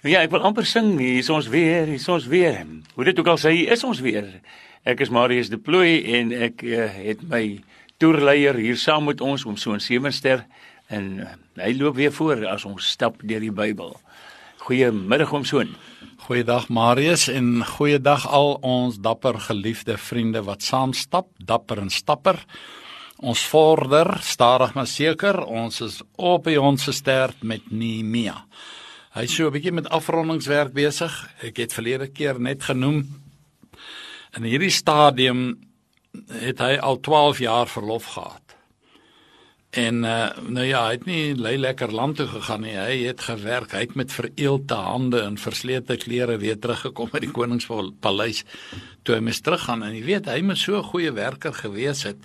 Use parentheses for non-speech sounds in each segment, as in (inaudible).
Ja, ek wil amper sing, hier is ons weer, hier is ons weer. Hoe dit ook al sê, is ons weer. Ek is Marius De Plooy en ek uh, het my toerleier hier saam met ons om so 'n sewenster en uh, hy loop weer voor as ons stap deur die Bybel. Goeiemiddag oom Soon. Goeiedag Marius en goeiedag al ons dapper geliefde vriende wat saam stap, dapper en stapper. Ons vorder stadig maar seker, ons is op by ons sterk met Nehemia. Hy is so 'n bietjie met afrondingswerk besig. Ek het verlede keer net genoem in hierdie stadium het hy al 12 jaar verlof gehad. En uh, nou ja, hy het nie lei lekker land toe gegaan nie. Hy het gewerk. Hy het met vereelde hande en verslete klere weer teruggekom by die koningspaleis toe hy mis teruggaan. En jy weet, hy moet so 'n goeie werker gewees het.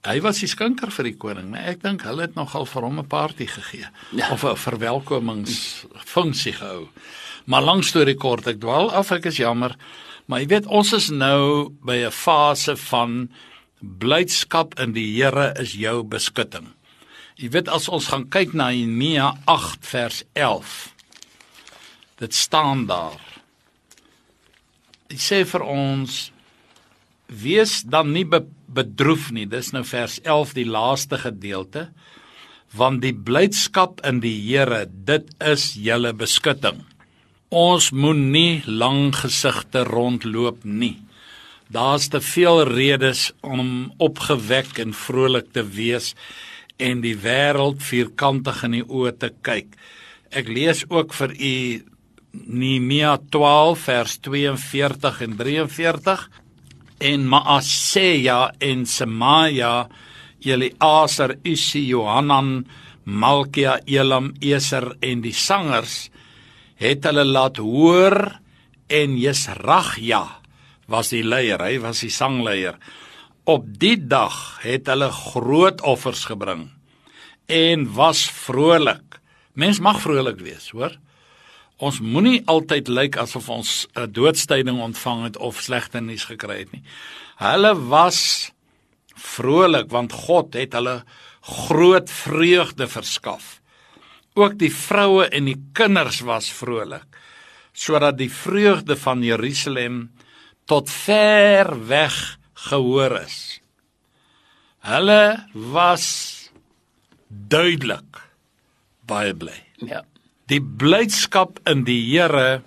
Hy was die skinker vir die koning, maar ek dink hulle het nogal vir hom 'n party gegee ja. of 'n verwelkomingsfunksie gehou. Maar lank storie kort, ek dwaal af, ek is jammer. Maar jy weet, ons is nou by 'n fase van blydskap in die Here is jou beskutting. Jy weet as ons gaan kyk na Nehemia 8 vers 11. Dit staan daar. Hy sê vir ons wees dan nie be bedroef nie. Dis nou vers 11 die laaste gedeelte. Want die blydskap in die Here, dit is julle beskutting. Ons moenie lang gesigte rondloop nie. Daar's te veel redes om opgewek en vrolik te wees en die wêreld vierkantig in die oë te kyk. Ek lees ook vir u Nehemia 12 vers 42 en 43 en Maaseja en Semaja, Eliaser, Usi, Johanan, Malkia, Elam, Eser en die sangers het hulle laat hoor en Jesragja was die leier, hy was die sangleier. Op die dag het hulle groot offers gebring en was vrolik. Mens mag vrolik wees, hoor? Ons moenie altyd lyk asof ons 'n doodstyding ontvang het of slegte nuus gekry het nie. Hulle was vrolik want God het hulle groot vreugde verskaf. Ook die vroue en die kinders was vrolik sodat die vreugde van Jerusalem tot ver weg gehoor is. Hulle was duidelik baie bly. Ja. Die blydskap in die Here,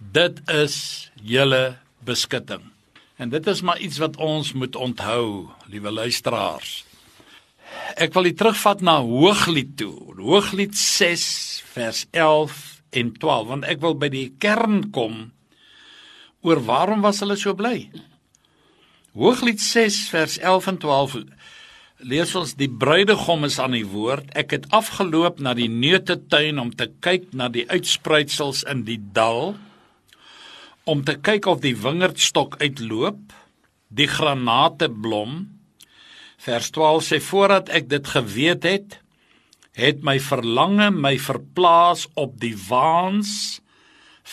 dit is julle beskutting. En dit is maar iets wat ons moet onthou, liewe luisteraars. Ek wil u terugvat na Hooglied toe. Hooglied 6 vers 11 en 12, want ek wil by die kern kom oor waarom was hulle so bly? Hooglied 6 vers 11 en 12 lees ons die bruidegom is aan die woord. Ek het afgeloop na die neutetuin om te kyk na die uitspruitsels in die dal om te kyk of die wingerdstok uitloop, die granate blom. Vers 12 sê voordat ek dit geweet het, het my verlange my verplaas op die waans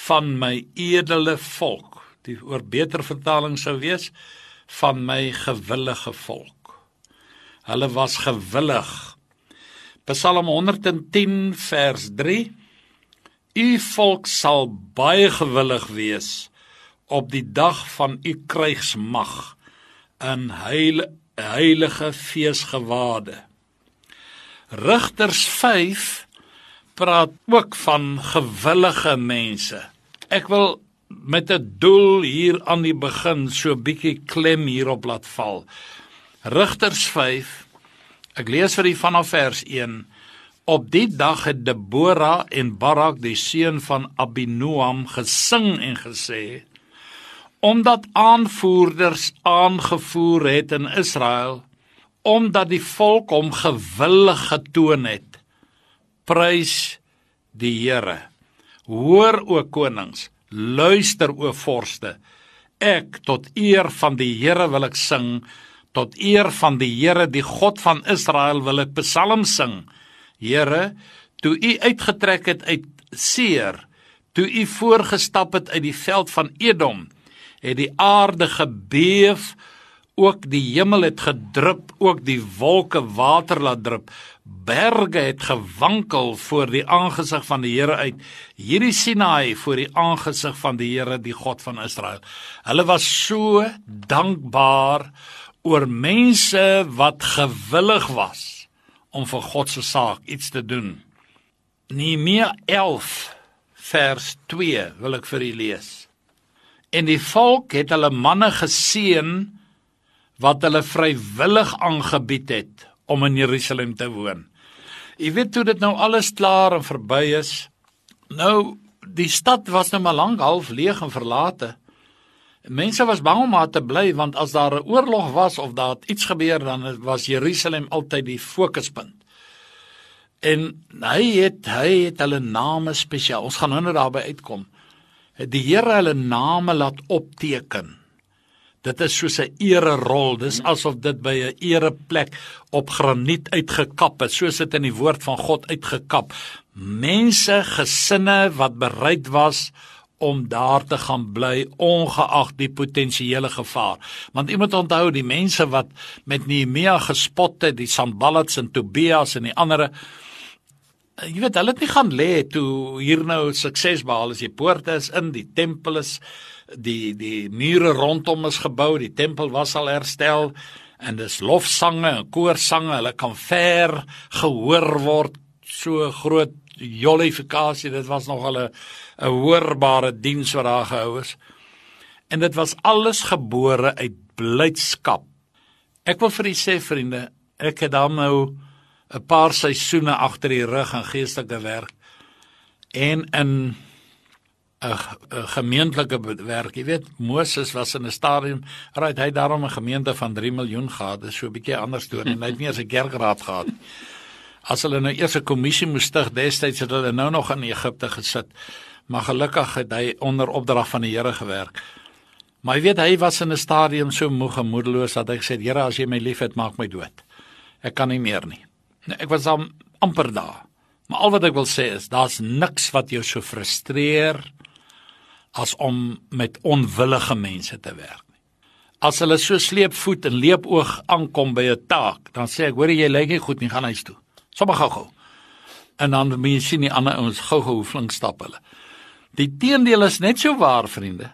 van my edele volk. Die oor beter vertaling sou wees van my gewillige volk. Hulle was gewillig. Psalm 110 vers 3 U volk sal baie gewillig wees op die dag van u krygsmag in heil, heilige feesgewade. Rigters 5 praat ook van gewillige mense. Ek wil met 'n doel hier aan die begin so bietjie klem hierop laat val. Rigters 5 Ek lees vir u vanaf vers 1 Op die dag het Debora en Barak die seun van Abinoam gesing en gesê omdat aanvoerders aangevoer het in Israel omdat die volk hom gewillig getoon het prys die Here. Hoor o konings luister o vorste. Ek tot eer van die Here wil ek sing Tot eer van die Here, die God van Israel, wil ek psalms sing. Here, toe U uitgetrek het uit Seir, toe U voorgestap het uit die veld van Edom, het die aarde gebeef ook die hemel het gedrup, ook die wolke water laat drup. Berge het gewankel voor die aangesig van die Here uit. Hierdie Sinaai voor die aangesig van die Here, die God van Israel. Hulle was so dankbaar oor mense wat gewillig was om vir God se saak iets te doen. Nehemia 11 vers 2 wil ek vir u lees. En die volk het hulle manne geseën wat hulle vrywillig aangebied het om in Jerusalem te woon. Jy weet toe dit nou alles klaar en verby is, nou die stad was nou maar lank half leeg en verlate. Mense was bang om daar te bly want as daar 'n oorlog was of daar iets gebeur dan was Jerusalem altyd die fokuspunt. En hy het hy het hulle name spesiaal. Ons gaan nou daarby uitkom. Het die Here hulle name laat opteken Dit is soos 'n ererol. Dis asof dit by 'n ereplek op graniet uitgekap is, soos dit in die woord van God uitgekap. Mense, gesinne wat bereid was daar te gaan bly ongeag die potensiële gevaar. Want jy moet onthou die mense wat met Nehemia gespot het, die Sanballats en Tobias en die ander jy weet hulle het nie gaan lê toe hier nou sukses behaal as die poorte is in die tempel is die die mure rondom is gebou, die tempel was al herstel en dis lofsange en koorsange, hulle kan ver gehoor word. So groot jollifikasie, dit was nog al 'n 'n hoorbare diens wat daar gehou is. En dit was alles gebore uit blydskap. Ek wil vir u sê vriende, ek het dan nou 'n paar seisoene agter die rug aan geestelike werk en in 'n gemeentelike werk. Jy weet, Moses was in 'n stadium, right, hy het daarom 'n gemeente van 3 miljoen gehad. Dis so 'n bietjie anders storie. Hy het nie eens 'n kerkraad gehad. As hulle nou eers 'n kommissie moes stig destyds het hulle nou nog in Egipte gesit. Maar gelukkig het hy onder opdrag van die Here gewerk. Maar jy weet, hy was in 'n stadium so moeg en moedeloos dat hy gesê het: "Here, as jy my liefhet, maak my dood. Ek kan nie meer nie." Nou, ek was am, amper daar. Maar al wat ek wil sê is, daar's niks wat jou so frustreer as om met onwillige mense te werk. As hulle so sleepvoet en leepoog aankom by 'n taak, dan sê ek, hoor jy lyk nie goed nie, gaan huis toe. Sommige gou-gou. En dan mense sien die ander ouens gou-gou flink stap hulle. Die teendeel is net so waar, vriende.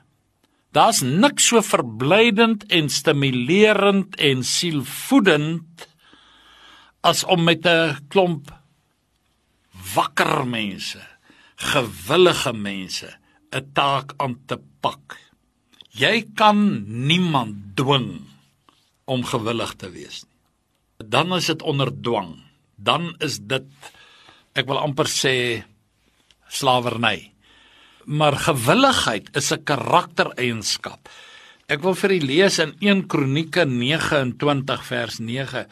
Daar's niks so verblydend en stimulerend en sielvoedend as om met 'n klomp wakker mense, gewillige mense 'n taak aan te pak. Jy kan niemand dwing om gewillig te wees nie. Dan is dit onder dwang. Dan is dit ek wil amper sê slawerny. Maar gewilligheid is 'n karaktereienskap. Ek wil vir u lees in 1 Kronieke 29 vers 9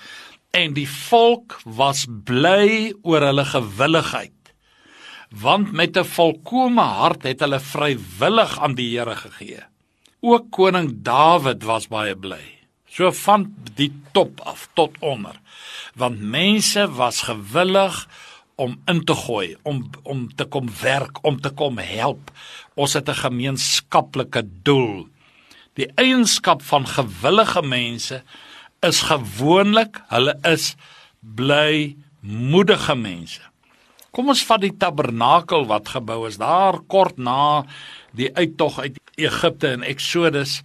en die volk was bly oor hulle gewilligheid want met 'n volkomme hart het hulle vrywillig aan die Here gegee. Ook koning Dawid was baie bly. So van die top af tot onder. Want mense was gewillig om in te gooi, om om te kom werk, om te kom help. Ons het 'n gemeenskaplike doel. Die eienskap van gewillige mense is gewoonlik hulle is bly moedige mense. Kom ons vat die tabernakel wat gebou is daar kort na die uittog uit Egipte in Eksodus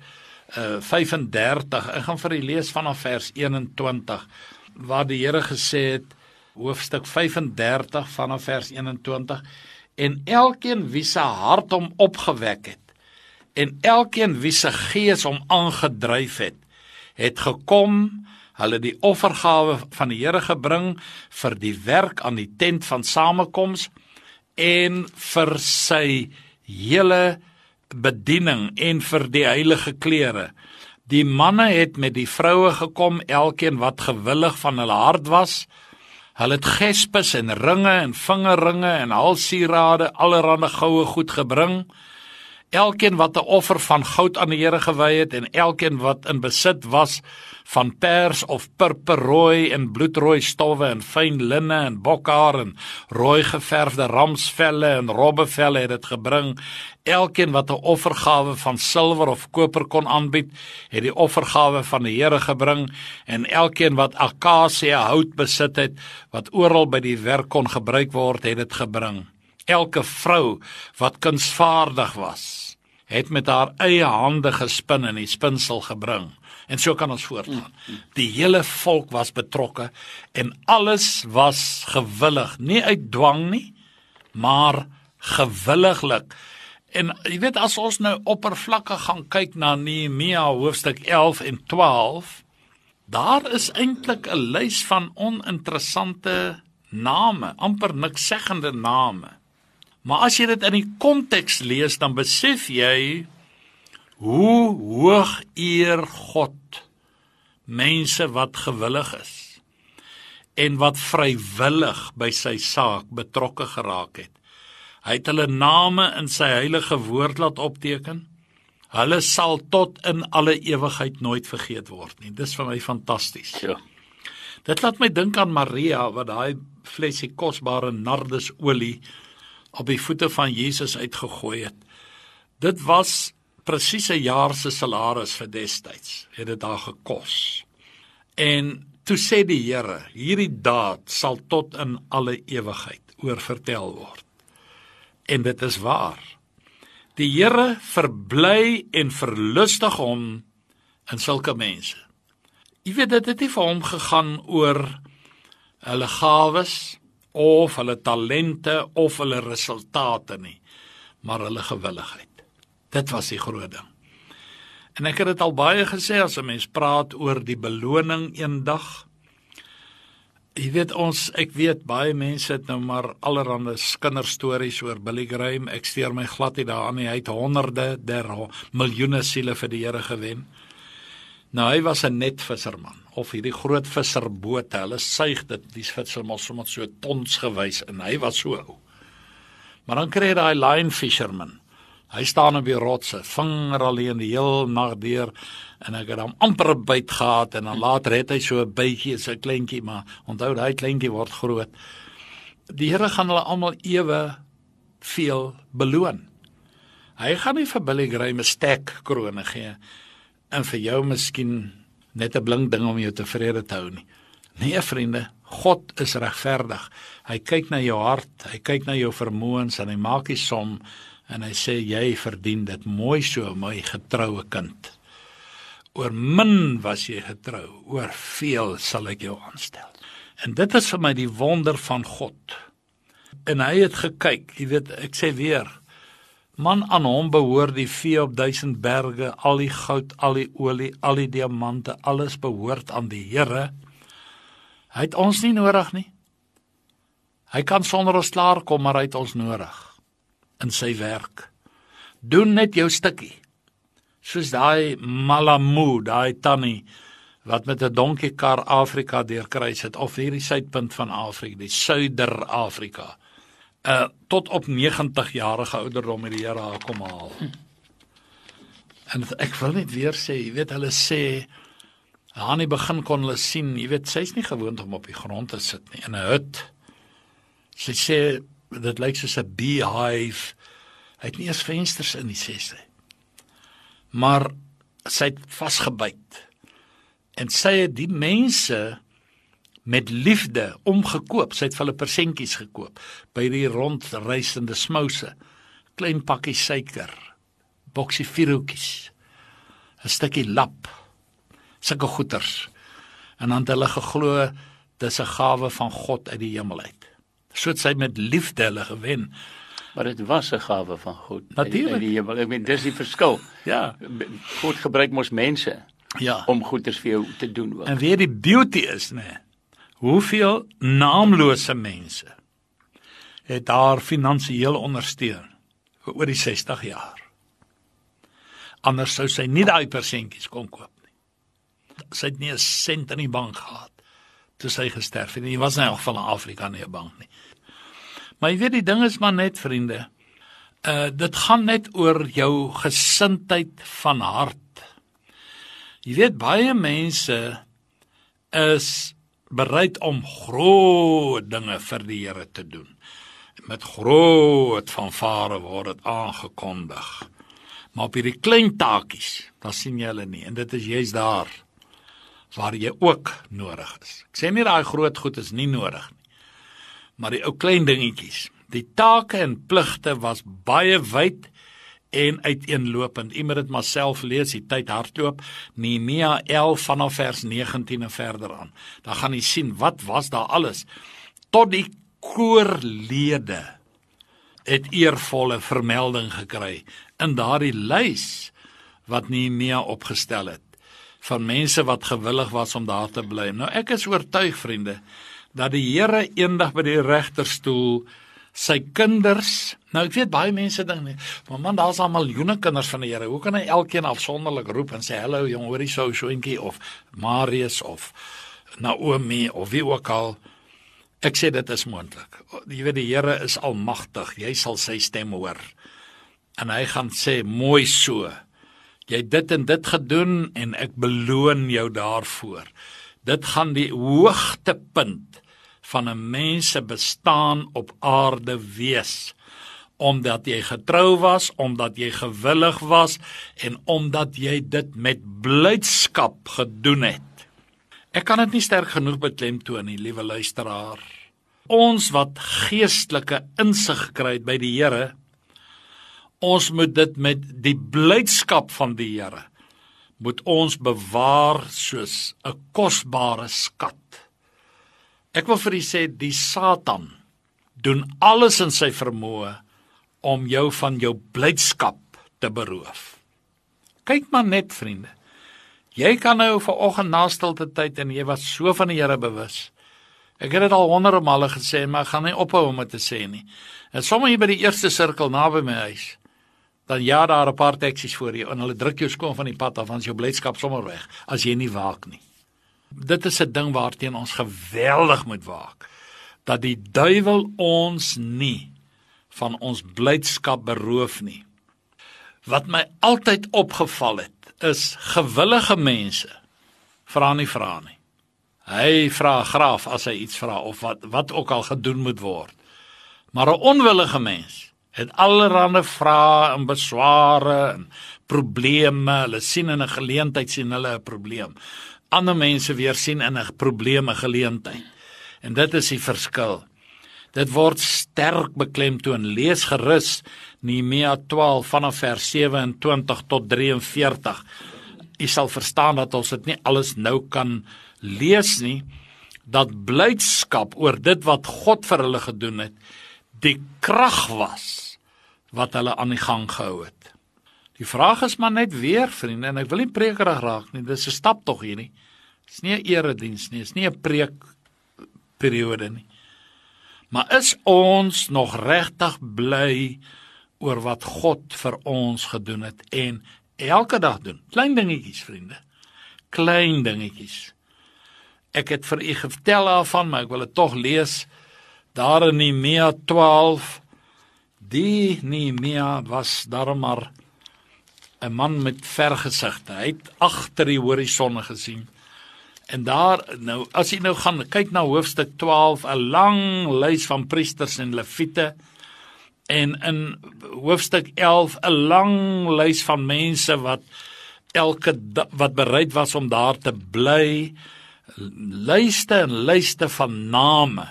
uh, 35. Ek gaan vir u lees vanaf vers 21 waar die Here gesê het hoofstuk 35 vanaf vers 21 en elkeen wie se hart hom opgewek het en elkeen wie se gees hom aangedryf het het gekom hulle die offergawe van die Here gebring vir die werk aan die tent van samekoms en vir sy hele bediening en vir die heilige klere. Die manne het met die vroue gekom, elkeen wat gewillig van hulle hart was. Hulle het gespes en ringe en vingerringe en halssierade, allerlei goue goed gebring. Elkeen wat 'n offer van goud aan die Here gewy het en elkeen wat in besit was van pers of purperrooi en bloedrooi stowwe en fyn linne en bokhaar en rooi geverfde ramsvelle en robbevelle het dit gebring. Elkeen wat 'n offergawe van silwer of koper kon aanbied, het die offergawe van die Here gebring en elkeen wat akasia hout besit het wat oral by die werk kon gebruik word, het dit gebring. Elke vrou wat kunsvaardig was, het met haar eie hande gespin en die spinsel gebring. En so kan ons voortgaan. Die hele volk was betrokke en alles was gewillig, nie uit dwang nie, maar gewilliglik. En jy weet as ons nou oppervlakkig gaan kyk na Nehemia hoofstuk 11 en 12, daar is eintlik 'n lys van oninteressante name, amper niks seggende name. Maar as jy dit in die konteks lees, dan besef jy Hoe hoog eer God mense wat gewillig is en wat vrywillig by sy saak betrokke geraak het. Hy het hulle name in sy heilige woord laat opteken. Hulle sal tot in alle ewigheid nooit vergeet word nie. Dis vir my fantasties. Ja. Dit laat my dink aan Maria wat daai flesie kosbare nardesolie op die voete van Jesus uitgegooi het. Dit was presies 'n jaar se salaris vir destyds het dit daar gekos. En toe sê die Here, hierdie daad sal tot in alle ewigheid oorvertel word. En dit is waar. Die Here verbly en verlustig hom in sulke mense. Jy weet dit het nie vir hom gegaan oor hulle gawes of hulle talente of hulle resultate nie, maar hulle gewilligheid. Dit was die groot ding. En ek het dit al baie gesê as 'n mens praat oor die beloning eendag. Jy weet ons, ek weet baie mense het nou maar allerlei kinderstories oor Billy Graham. Ek steur my glad nie daaraan nie. Hy het honderde, der miljoene siele vir die Here gewen. Nou hy was 'n netvisserman of hierdie groot visserbote. Hulle suig dit die vissel mos sommer so tons gewys en hy was so ou. Maar dan kry jy daai line fisherman Hy staan op die rotse, vinger alleen die heel nag deur en ek het hom amper byt gehad en dan later het hy so 'n bytjie, so 'n kleintjie, maar onthou daai kleintjie word groot. Die Here gaan hulle almal ewe veel beloon. Hy gaan nie vir Billy Graham 'n stek krone gee en vir jou miskien net 'n blink ding om jou tevrede te hou nie. Nee vriende, God is regverdig. Hy kyk na jou hart, hy kyk na jou vermoëns en hy maak die som en hy sê jy verdien dit mooi so my getroue kind oor min was jy getrou oor veel sal ek jou aanstel en dit is vir my die wonder van God en hy het gekyk jy weet ek sê weer man aan hom behoort die vee op duisend berge al die goud al die olie al die diamante alles behoort aan die Here hy het ons nie nodig nie hy kan sonder ons klaar kom maar hy het ons nodig in sy werk. Doen net jou stukkie. Soos daai Malamu, daai tannie wat met 'n donkiekar Afrika deurkruis het of hierdie suidpunt van Afrika, die Suider-Afrika. Uh tot op 90 jarige ouderdom het die Here haar kom haal. Hm. En ek wil net weer sê, jy weet hulle sê aan die begin kon hulle sien, jy weet sy's nie gewoond om op die grond te sit nie in 'n hut. Sy sê dit lyk soos 'n beehive. Hy het nie eens vensters in die sesse. Maar sy het vasgebyt. En sy het die mense met liefde omgekoop. Sy het vir hulle persentjies gekoop by die rondreisende smouse. Klein pakkie suiker, boksie vierhoekies, 'n stukkie lap, sulke goeters. En dan het hulle geglo dis 'n gawe van God uit die hemel uit soos hy met liefde hulle gewen. Maar dit was 'n gawe van God. Natuurlik. Ek meen dis die verskil. (laughs) Ja. God gebruik mos mense. Ja. Om goeders vir jou te doen ook. En weer die beauty is nê. Nee, hoeveel naamlose mense het daar finansiëel ondersteun oor die 60 jaar. Anders sou sy nie daai persentjies kon koop nie. Sy het nie 'n sent in die bank gehad toe sy gesterf het. Hy was in elk geval in Afrika nie 'n bank nie. Maar jy weet die ding is maar net vriende. Uh dit gaan net oor jou gesindheid van hart. Jy weet baie mense is bereid om groot dinge vir die Here te doen. Met groot vanvare word dit aangekondig. Maar op hierdie klein taakies, dan sien jy hulle nie en dit is juist daar waar jy ook nodig is. Ek sê nie daai groot goed is nie nodig nie. Maar die ou klein dingetjies, die take en pligte was baie wyd en uiteenlopend. U moet dit maar self lees, die tyd hardloop. Nehemia 11 vanaf vers 19 en verder aan. Dan gaan jy sien wat was daar alles tot die koorlede het eervolle vermelding gekry in daardie lys wat Nehemia opgestel het van mense wat gewillig was om daar te bly. Nou ek is oortuig vriende dat die Here eendag by die regterstoel sy kinders. Nou ek weet baie mense dink nie, maar man daar's al miljoene kinders van die Here. Hoe kan hy elkeen afsonderlik roep en sê hallo jong, hoorie sou soentjie of Marius of Naomi of wie ook al? Ek sê dit is moontlik. Jy weet die Here is almagtig. Jy sal sy stem hoor. En hy gaan sê mooi so. Jy het dit en dit gedoen en ek beloon jou daarvoor. Dit gaan die hoogtepunt van 'n mens se bestaan op aarde wees omdat jy getrou was, omdat jy gewillig was en omdat jy dit met blydskap gedoen het. Ek kan dit nie sterk genoeg beklemtoon nie, liewe luisteraar. Ons wat geestelike insig kry by die Here, ons moet dit met die blydskap van die Here moet ons bewaar soos 'n kosbare skat. Ek wil vir u sê die Satan doen alles in sy vermoë om jou van jou blydskap te beroof. Kyk maar net vriende. Jy kan nou ver oggend na stilte tyd en jy was so van die Here bewus. Ek het dit al honderde male gesê, maar ek gaan nie ophou om dit te sê nie. En sommer hier by die eerste sirkel naby my huis, dan ja daar 'n paar taksies voor jou en hulle druk jou skoon van die pad af, is jou blydskap sommer weg as jy nie waak nie. Dit is 'n ding waarteen ons geweldig moet waak. Dat die duiwel ons nie van ons blydskap beroof nie. Wat my altyd opgeval het, is gewillige mense vra nie vra nie. Hy vra graaf as hy iets vra of wat wat ook al gedoen moet word. Maar 'n onwillige mens het allerlei vrae en besware en probleme. Hulle sien in 'n geleentheid sien hulle 'n probleem ander mense weer sien in 'n probleme geleentheid. En dit is die verskil. Dit word sterk beklemtoon. Lees gerus Nehemia 12 vanaf vers 27 tot 43. U sal verstaan dat ons dit nie alles nou kan lees nie dat blydskap oor dit wat God vir hulle gedoen het die krag was wat hulle aan die gang gehou het. Die vraag is maar net weer vriende en ek wil nie prekerig raak nie. Dis 'n stap tog hier nie. Dis nie 'n erediens nie, dis nie 'n preek periode nie. Maar is ons nog regtig bly oor wat God vir ons gedoen het en elke dag doen? Klein dingetjies, vriende. Klein dingetjies. Ek het vir u vertel daarvan, maar ek wil dit tog lees. Daar in Nehemia 12 Die Nehemia was daarom maar 'n man met vergesigte. Hy het agter die horison gesien. En daar nou as jy nou gaan kyk na hoofstuk 12, 'n lang lys van priesters en leviete en in hoofstuk 11 'n lang lys van mense wat elke wat bereid was om daar te bly lyste en lyste van name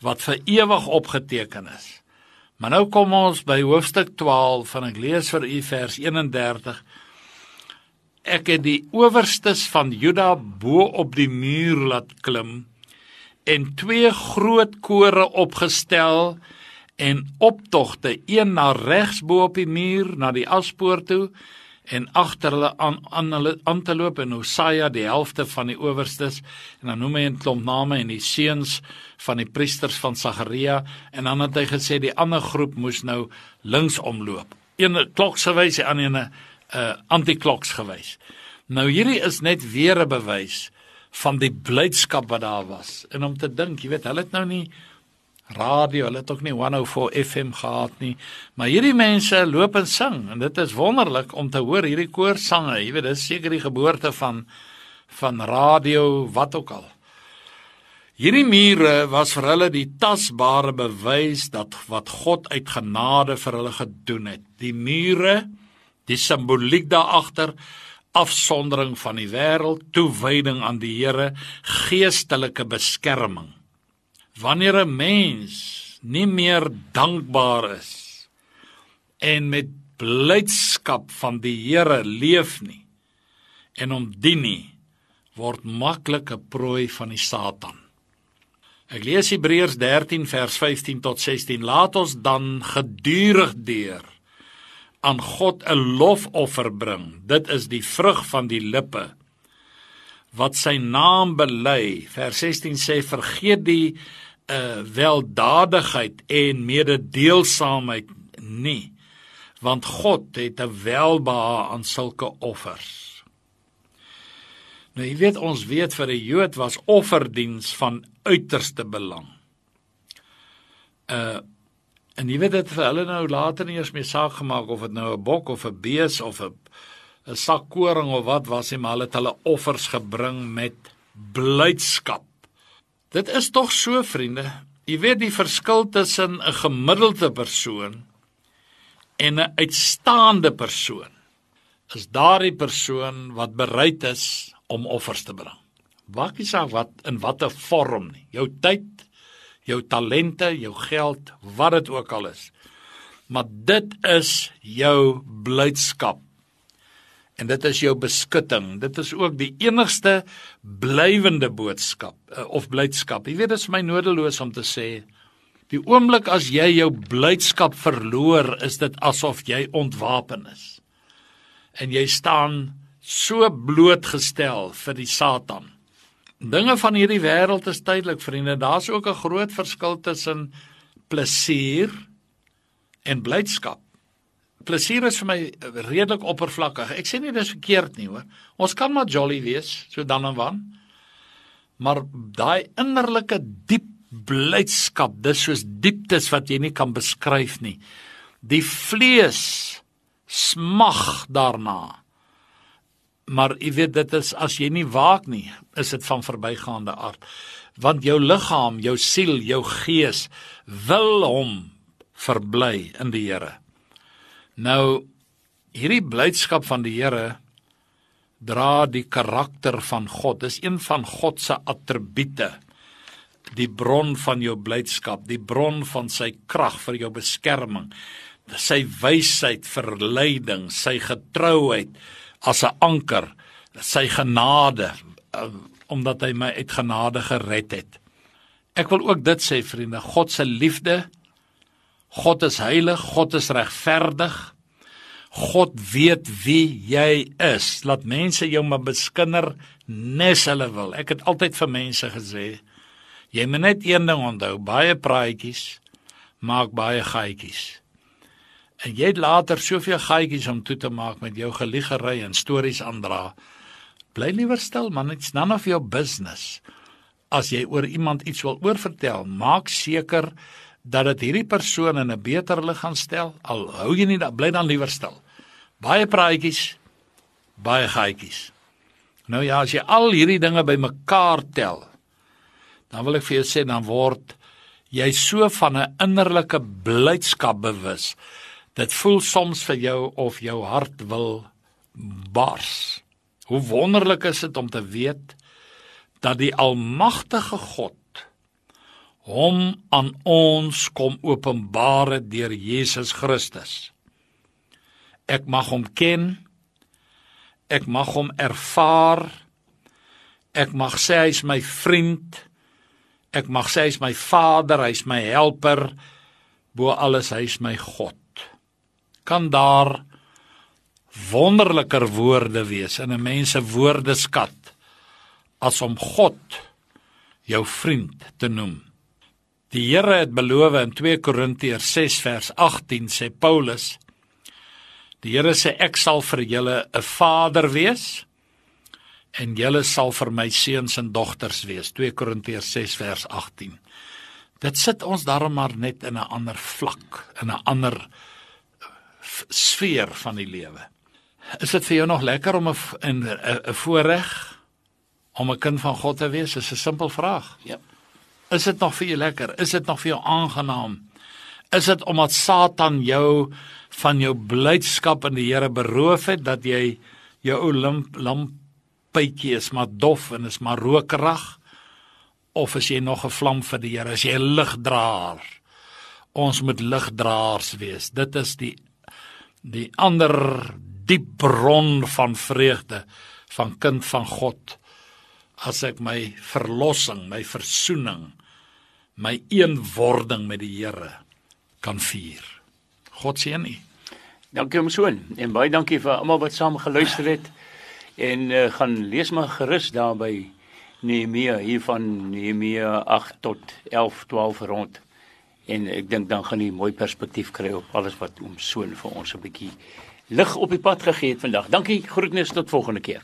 wat vir ewig opgeteken is. Maar nou kom ons by hoofstuk 12 van ek lees vir u vers 31. Ek het die owerstes van Juda bo op die muur laat klim en twee groot kore opgestel en optogte een na regs bo op die muur na die aspoort toe en agter hulle aan aan hulle aan te loop en Hosea die helfte van die owerstes en dan noem hy 'n klomp name en die seuns van die priesters van Sagaria en dan het hy gesê die ander groep moes nou links omloop. Een kloks gewys, die ander ene uh antikloks gewys. Nou hierdie is net weer 'n bewys van die blydskap wat daar was. En om te dink, jy weet, hulle het nou nie radio, hulle het ook nie 104 FM gehad nie. Maar hierdie mense loop en sing en dit is wonderlik om te hoor hierdie koorsange. Jy weet, dis seker die geboorte van van radio, wat ook al. Hierdie mure was vir hulle die tasbare bewys dat wat God uit genade vir hulle gedoen het. Die mure, die simboliek daar agter, afsondering van die wêreld, toewyding aan die Here, geestelike beskerming. Wanneer 'n mens nie meer dankbaar is en met blydskap van die Here leef nie en hom dien nie, word maklik 'n prooi van die Satan. Ek lees Hebreërs 13 vers 15 tot 16. Laat ons dan gedurig deur aan God 'n lofoffer bring. Dit is die vrug van die lippe wat sy naam bely. Vers 16 sê vergeet die uh weldadigheid en mededeelsaamheid nie want God het 'n welbehae aan sulke offers. Nou jy weet ons weet vir 'n Jood was offerdiens van uiterste belang. Uh en jy weet dit vir hulle nou later nie eens meer saak gemaak of dit nou 'n bok of 'n bees of 'n 'n sak koring of wat was nie, maar hulle het hulle offers gebring met blydskap. Dit is tog so vriende. Jy weet die verskil tussen 'n gemiddelde persoon en 'n uitstaande persoon. Is daardie persoon wat bereid is om offers te bring. Maakie saak wat in watter vorm nie. Jou tyd, jou talente, jou geld, wat dit ook al is. Maar dit is jou blydskap. En dit is jou beskutting. Dit is ook die enigste blywende boodskap uh, of blydskap. Jy weet dit is my nodeloos om te sê die oomblik as jy jou blydskap verloor, is dit asof jy ontwapen is. En jy staan so blootgestel vir die Satan. Dinge van hierdie wêreld is tydelik, vriende. Daar's ook 'n groot verskil tussen plesier en blydskap. Plesier is vir my redelik oppervlakkig. Ek sê nie dis verkeerd nie, hoor. Ons kan maar jolly wees, so dan en wan. Maar daai innerlike diep blydskap, dis soos dieptes wat jy nie kan beskryf nie. Die vlees smag daarna maar jy weet dit is as jy nie waak nie, is dit van verbygaande aard. Want jou liggaam, jou siel, jou gees wil hom verbly in die Here. Nou hierdie blydskap van die Here dra die karakter van God. Dis een van God se attribute. Die bron van jou blydskap, die bron van sy krag vir jou beskerming, sy wysheid vir leiding, sy getrouheid as 'n anker sy genade uh, omdat hy my uit genade gered het. Ek wil ook dit sê vriende, God se liefde, God is heilig, God is regverdig. God weet wie jy is. Laat mense jou maar beskinder nes hulle wil. Ek het altyd vir mense gesê, jy moet net een ding onthou, baie praatjies maak baie gaatjies. En jy het later soveel gaatjies om toe te maak met jou geliegery en stories aandra. Bly liewer stil man, it's none of your business. As jy oor iemand iets wil oorvertel, maak seker dat dit hierdie persoon in 'n beter lig gaan stel. Al hou jy nie, bly dan liewer stil. Baie praatjies, baie gaatjies. Nou ja, as jy al hierdie dinge bymekaar tel, dan wil ek vir jou sê dan word jy so van 'n innerlike blydskap bewus Dit voel soms vir jou of jou hart wil bars. Hoe wonderlik is dit om te weet dat die almagtige God hom aan ons kom openbare deur Jesus Christus. Ek mag hom ken. Ek mag hom ervaar. Ek mag sê hy's my vriend. Ek mag sê hy's my vader, hy's my helper. Bo alles hy's my God kan daar wonderliker woorde wees in 'n mens se woordeskat as om God jou vriend te noem. Die Here het beloof in 2 Korintiërs 6 vers 18 sê Paulus Die Here sê ek sal vir julle 'n vader wees en julle sal vir my seuns en dogters wees 2 Korintiërs 6 vers 18 Dit sit ons daarom maar net in 'n ander vlak, in 'n ander sfeer van die lewe. Is dit vir jou nog lekker om 'n 'n voorreg om 'n kind van God te wees? Dis 'n simpel vraag. Ja. Is dit nog vir jou lekker? Is dit nog vir jou aangenaam? Is dit omdat Satan jou van jou blydskap in die Here beroof het dat jy jou ou lamp lampuitjie is maar dof en is maar rokerig? Of is jy nog 'n vlam vir die Here? Is jy 'n ligdraer? Ons moet ligdraers wees. Dit is die die ander diep bron van vreugde van kind van God as ek my verlossing, my versoening, my eenwording met die Here kan vier. God seën u. Dankie om soon en baie dankie vir almal wat saam geluister het en uh, gaan lees maar gerus daar by Nehemia hier van Nehemia 8 tot 11 12 rond en ek dink dan gaan jy mooi perspektief kry op alles wat oom Soon vir ons 'n bietjie lig op die pad gegee het vandag. Dankie, groetnis tot volgende keer.